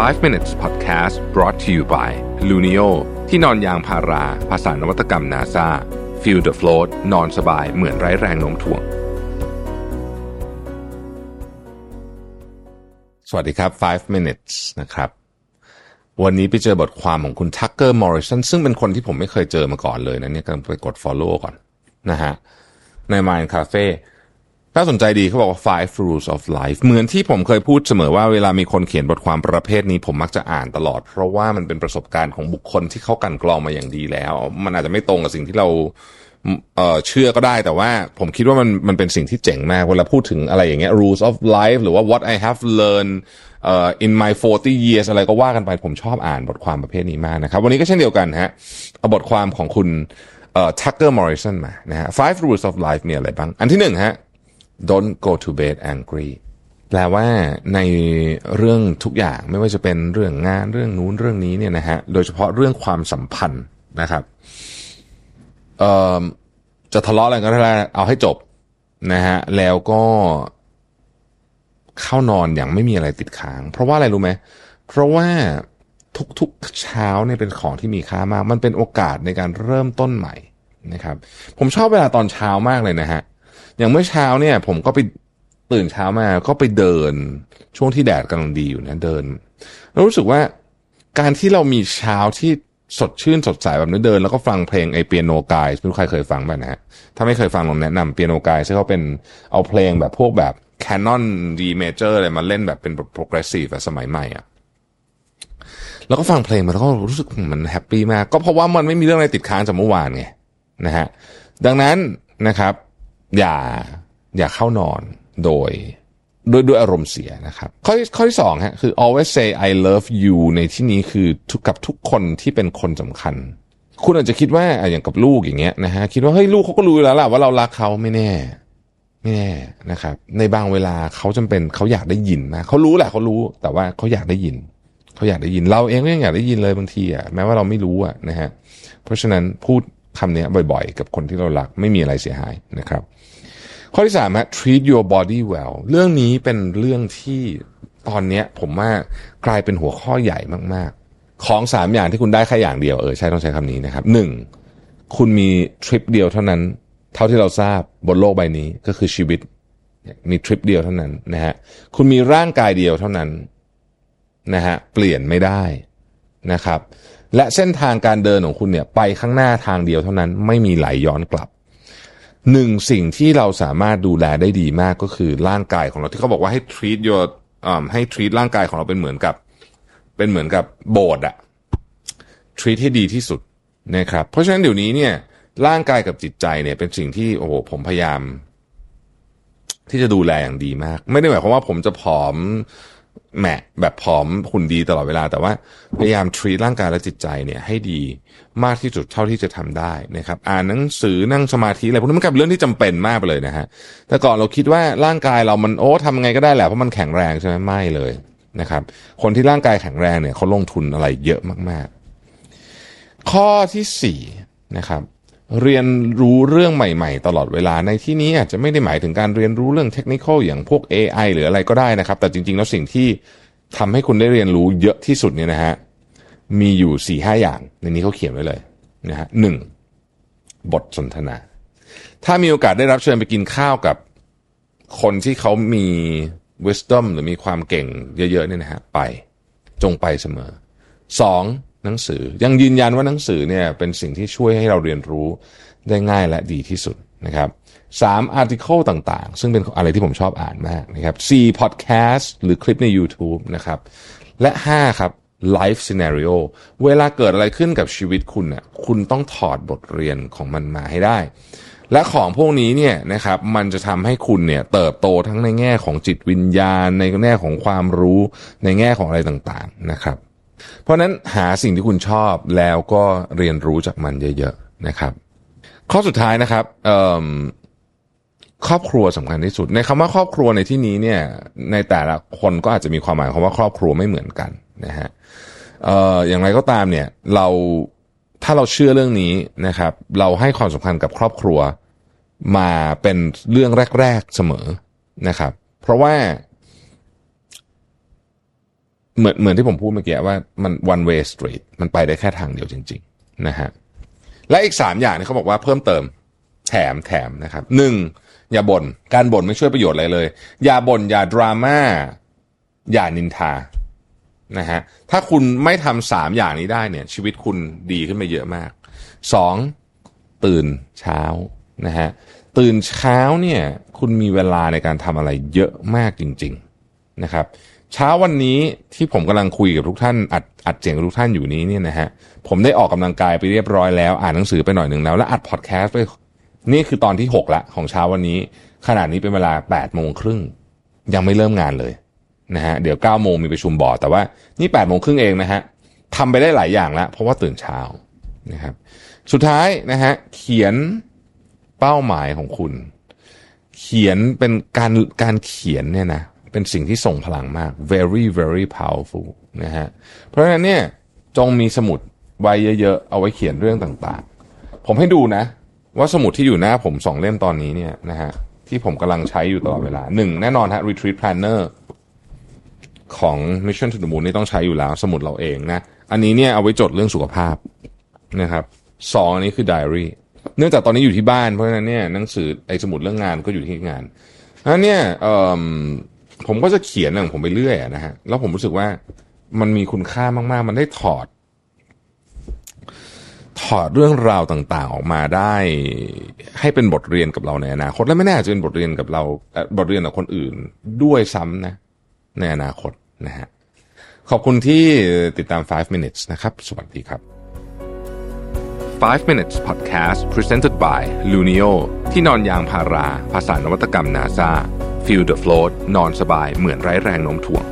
5 minutes podcast brought to you by Luno ที่นอนยางพารา ภาษานวัตกรรม NASA feel the float นอนสบายเหมือนไร้แรงโน้มถ่วง สวัสดีครับ 5 minutes นะครับ วันนี้ไปเจอบทความของคุณทักเกอร์มอริสันซึ่งเป็นคนที่ผมไม่เคยเจอมาก่อนเลยนะเนี่ยกำลังไปกด follow ก่อนนะฮะใน Mind Cafe น่าสนใจดีเขาบอกว่า five rules of life เหมือนที่ผมเคยพูดเสมอว่าเวลามีคนเขียนบทความประเภทนี้ผมมักจะอ่านตลอด เพราะว่ามันเป็นประสบการณ์ของบุคคลที่เขากันกรองมาอย่างดีแล้ว มันอาจจะไม่ตรงกับสิ่งที่เราเออเชื่อก็ได้แต่ว่าผมคิดว่ามันมันเป็นสิ่งที่เจ๋งมากเวลาพูดถึงอะไรอย่างเงี้ย rules of life หรือว่า what I have learned เอ่อ in my 40 years อะไรก็ว่ากันไปผมชอบอ่านบทความประเภทนี้มากนะครับ วันนี้ก็เช่นเดียวกันฮะเอาบทความของคุณเอ่อ Tucker Morrison มานะฮะ five rules of life มีอะไรบ้าง อันที่หนึ่งฮะ don't go to bed angry แปลว่าในเรื่องทุกอย่างไม่ว่าจะเป็นเรื่องงานเรื่องนู้นเรื่องนี้เนี่ยนะฮะโดยเฉพาะเรื่องความสัมพันธ์นะครับเอ่อจะทะเลาะอะไรก็ได้เอาให้จบนะฮะแล้วก็เข้านอนอย่างไม่มีอะไรติดค้าง เพราะว่าอะไรรู้ไหมเพราะว่าทุกๆเช้าเนี่ยเป็นของที่มีค่ามาก มันเป็นโอกาสในการเริ่มต้นใหม่นะครับ ผมชอบเวลาตอนเช้ามากเลยนะฮะ อย่างเมื่อเช้าเนี่ย ผมก็ไปตื่นเช้ามาก็ไปเดินช่วงที่แดดกำลังดีอยู่นะเดิน แล้วรู้สึกว่าการที่เรามีเช้าที่สดชื่นสดใสแบบนี้เดิน แล้วก็ฟังเพลงไอเปียโนกายไม่รู้ใครเคยฟังบ้างนะฮะถ้าไม่เคยฟังลองแนะนำเปียโนกายซึ่งเขาเป็นเอาเพลงแบบพวกแบบ Canon D Major อร์อะไรมาเล่นแบบเป็น progressive แบบสมัยใหม่อะแล้วก็ฟังเพลงมาแล้วก็รู้สึกมันแฮปปี้มาก ก็เพราะว่ามันไม่มีเรื่องอะไรติดค้างจากเมื่อวานไงนะฮะดังนั้นนะครับ อย่าอย่าเข้านอนโดยด้วยด้วยอารมณ์เสียนะครับ ข้อที่ข้อที่สองฮะคือ always say I love you ในที่นี้คือกับทุกคนที่เป็นคนสำคัญ คุณอาจจะคิดว่าอย่างกับลูกอย่างเงี้ยนะฮะคิดว่าเฮ้ยลูกเขาก็รู้แล้วล่ะว่าเรารักเขาไม่แน่ ไม่แน่นะครับ ในบางเวลาเขาจำเป็นเขาอยากได้ยินนะเขารู้แหละเขารู้แต่ว่าเขาอยากได้ยินเขาอยากได้ยินเราเองก็ยังอยากได้ยินเลยบางทีอะแม้ว่าเราไม่รู้อะนะฮะเพราะฉะนั้นพูดคำนี้บ่อย ๆ กับคนที่เรารักไม่มีอะไรเสียหายนะครับ ข้อที่สามฮะ treat your body well เรื่องนี้เป็นเรื่องที่ตอนเนี้ยผมว่ากลายเป็นหัวข้อใหญ่มากๆ ของสามอย่างที่คุณได้แค่อย่างเดียวเออใช่ต้องใช้คำนี้นะครับหนึ่งคุณมีทริปเดียวเท่านั้น เท่าที่เราทราบบนโลกใบนี้ก็คือชีวิต มีทริปเดียวเท่านั้นนะฮะคุณมีร่างกายเดียวเท่านั้นนะฮะเปลี่ยนไม่ได้นะครับ และเส้นทางการเดินของคุณเนี่ยไปข้างหน้าทางเดียวเท่านั้นไม่มีไหลย้อนกลับ หนึ่งสิ่งที่เราสามารถดูแลได้ดีมากก็คือร่างกายของเราที่เขาบอกว่าให้ treat your ให้ treat ร่างกายของเราเป็นเหมือนกับ เป็นเหมือนกับโบสถ์อะ treat ให้ดีที่สุดนะครับ เพราะฉะนั้นเดี๋ยวนี้เนี่ยร่างกายกับจิตใจเนี่ยเป็นสิ่งที่โอ้โหผมพยายาม ที่จะดูแลอย่างดีมาก ไม่ได้หมายความว่าผมจะผอม แหมแบบผอมหุ่นดีตลอดเวลา แต่ว่าพยายามทรีร่างกายและจิตใจเนี่ยให้ดีมากที่สุดเท่าที่จะทำได้นะครับ อ่านหนังสือนั่งสมาธิอะไรพวกนี้มันกลายเป็นเรื่องที่จำเป็นมากไปเลยนะฮะแต่ก่อนเราคิดว่าร่างกายเรามันโอ้ทำไงก็ได้แหละเพราะมันแข็งแรงใช่ไหมไม่เลยนะครับ คนที่ร่างกายแข็งแรงเนี่ยเขาลงทุนอะไรเยอะมาก ๆ ข้อที่สี่นะครับ เรียนรู้เรื่องใหม่ๆ ตลอดเวลาในที่นี้อาจจะไม่ได้หมายถึงการเรียนรู้เรื่องเทคนิคอย่างพวก AI หรืออะไรก็ได้นะครับ แต่จริงๆ แล้วสิ่งที่ทำให้คุณได้เรียนรู้เยอะที่สุดเนี่ยนะฮะมีอยู่สี่ห้าอย่าง ในนี้เขาเขียนไว้เลยนะฮะหนึ่งบทสนทนา ถ้ามีโอกาสได้รับเชิญไปกินข้าวกับคนที่เขามี wisdom หรือมีความเก่งเยอะๆเนี่ยนะฮะไปจงไปเสมอสอง หนังสือ ยังยืนยันว่าหนังสือเนี่ยเป็นสิ่งที่ช่วยให้เราเรียนรู้ได้ง่ายและดีที่สุดนะครับสามอาร์ติเคิลต่างๆ ซึ่งเป็นอะไรที่ผมชอบอ่านมากนะครับสี่พอดแคสต์หรือคลิปใน YouTube นะครับ และห้าครับ life scenario เวลาเกิดอะไรขึ้นกับชีวิตคุณน่ะคุณต้องถอดบทเรียนของมันมาให้ได้ และของพวกนี้เนี่ยนะครับมันจะทำให้คุณเนี่ยเติบโตทั้งในแง่ของจิตวิญญาณ ในแง่ของความรู้ในแง่ของอะไรต่างๆนะครับ เพราะนั้นหาสิ่งที่คุณชอบแล้วก็เรียนรู้จากมันเยอะๆนะครับ ข้อสุดท้ายนะครับครอบครัวสำคัญที่สุด ในคำว่าครอบครัวในที่นี้เนี่ยในแต่ละคนก็อาจจะมีความหมายคำว่าครอบครัวไม่เหมือนกันนะฮะอย่างไรก็ตามเนี่ยเราถ้าเราเชื่อเรื่องนี้นะครับ เราให้ความสำคัญกับครอบครัวมาเป็นเรื่องแรก ๆเสมอนะครับ เพราะว่า เหมือนเหมือนที่ผมพูดเมื่อกี้ว่ามัน one way street มันไปได้แค่ทางเดียวจริง ๆ นะฮะและอีกสามอย่างนี่เขาบอกว่าเพิ่มเติมแถมแถมนะครับหนึ่งอย่าบน่นการบ่นไม่ช่วยประโยชน์อะไรเลย อย่าบน่นอย่าดราม่าอย่านินทานะฮะถ้าคุณไม่ทำสามอย่างนี้ได้เนี่ย ชีวิตคุณดีขึ้นไปเยอะมากสองตื่นเช้านะฮะตื่นเช้าเนี่ย คุณมีเวลาในการทำอะไรเยอะมากจริง ๆนะครับ เช้าวันนี้ที่ผมกำลังคุยกับทุกท่านอัดอัดเสียงกับทุกท่านอยู่นี้เนี่ยนะฮะผมได้ออกกำลังกายไปเรียบร้อยแล้ว อ่านหนังสือไปหน่อยหนึ่งแล้ว และอัดพอดแคสต์ไปนี่คือตอนที่6ละของเช้าวันนี้ขนาดนี้เป็นเวลา8โมงครึ่งยังไม่เริ่มงานเลยนะฮะเดี๋ยว9โมงมีประชุมบอร์ดแต่ว่านี่8โมงครึ่งเองนะฮะทำไปได้หลายอย่างแล้วเพราะว่าตื่นเช้านะครับสุดท้ายนะฮะเขียนเป้าหมายของคุณ เขียนเป็นการการเขียนเนี่ยนะ เป็นสิ่งที่ส่งพลังมาก very very powerful นะฮะ เพราะฉะนั้นเนี่ยจงมีสมุดไว้เยอะๆ เอาไว้เขียนเรื่องต่างๆ ผมให้ดูนะ ว่าสมุดที่อยู่หน้าผมสองเล่มตอนนี้เนี่ยนะฮะที่ผมกำลังใช้อยู่ตลอดเวลาหนึ่งแน่นอนฮะ retreat planner ของ Mission to the Moon นี่ต้องใช้อยู่แล้วสมุดเราเองนะ อันนี้เนี่ยเอาไว้จดเรื่องสุขภาพนะครับสองอันนี้คือ diary เนื่องจากตอนนี้อยู่ที่บ้านเพราะฉะนั้นเนี่ยหนังสือไอ้สมุดเรื่องงานก็อยู่ที่งานแล้วเนี่ย ผมก็จะเขียนของผมไปเรื่อยนะฮะแล้วผมรู้สึกว่ามันมีคุณค่ามาก ๆ มันได้ถอด ถอดเรื่องราวต่าง ๆ ออกมาได้ ให้เป็นบทเรียนกับเราในอนาคตและไม่แน่อาจจะเป็นบทเรียนกับเราบทเรียนกับคนอื่นด้วยซ้ำนะ ในอนาคตนะฮะขอบคุณที่ติดตาม 5 minutes นะครับ สวัสดีครับ 5 minutes podcast presented by Luno ที่นอนยางพารา ภาษานวัตกรรม NASA Feel the float นอนสบายเหมือนไร้แรงโน้มถ่วง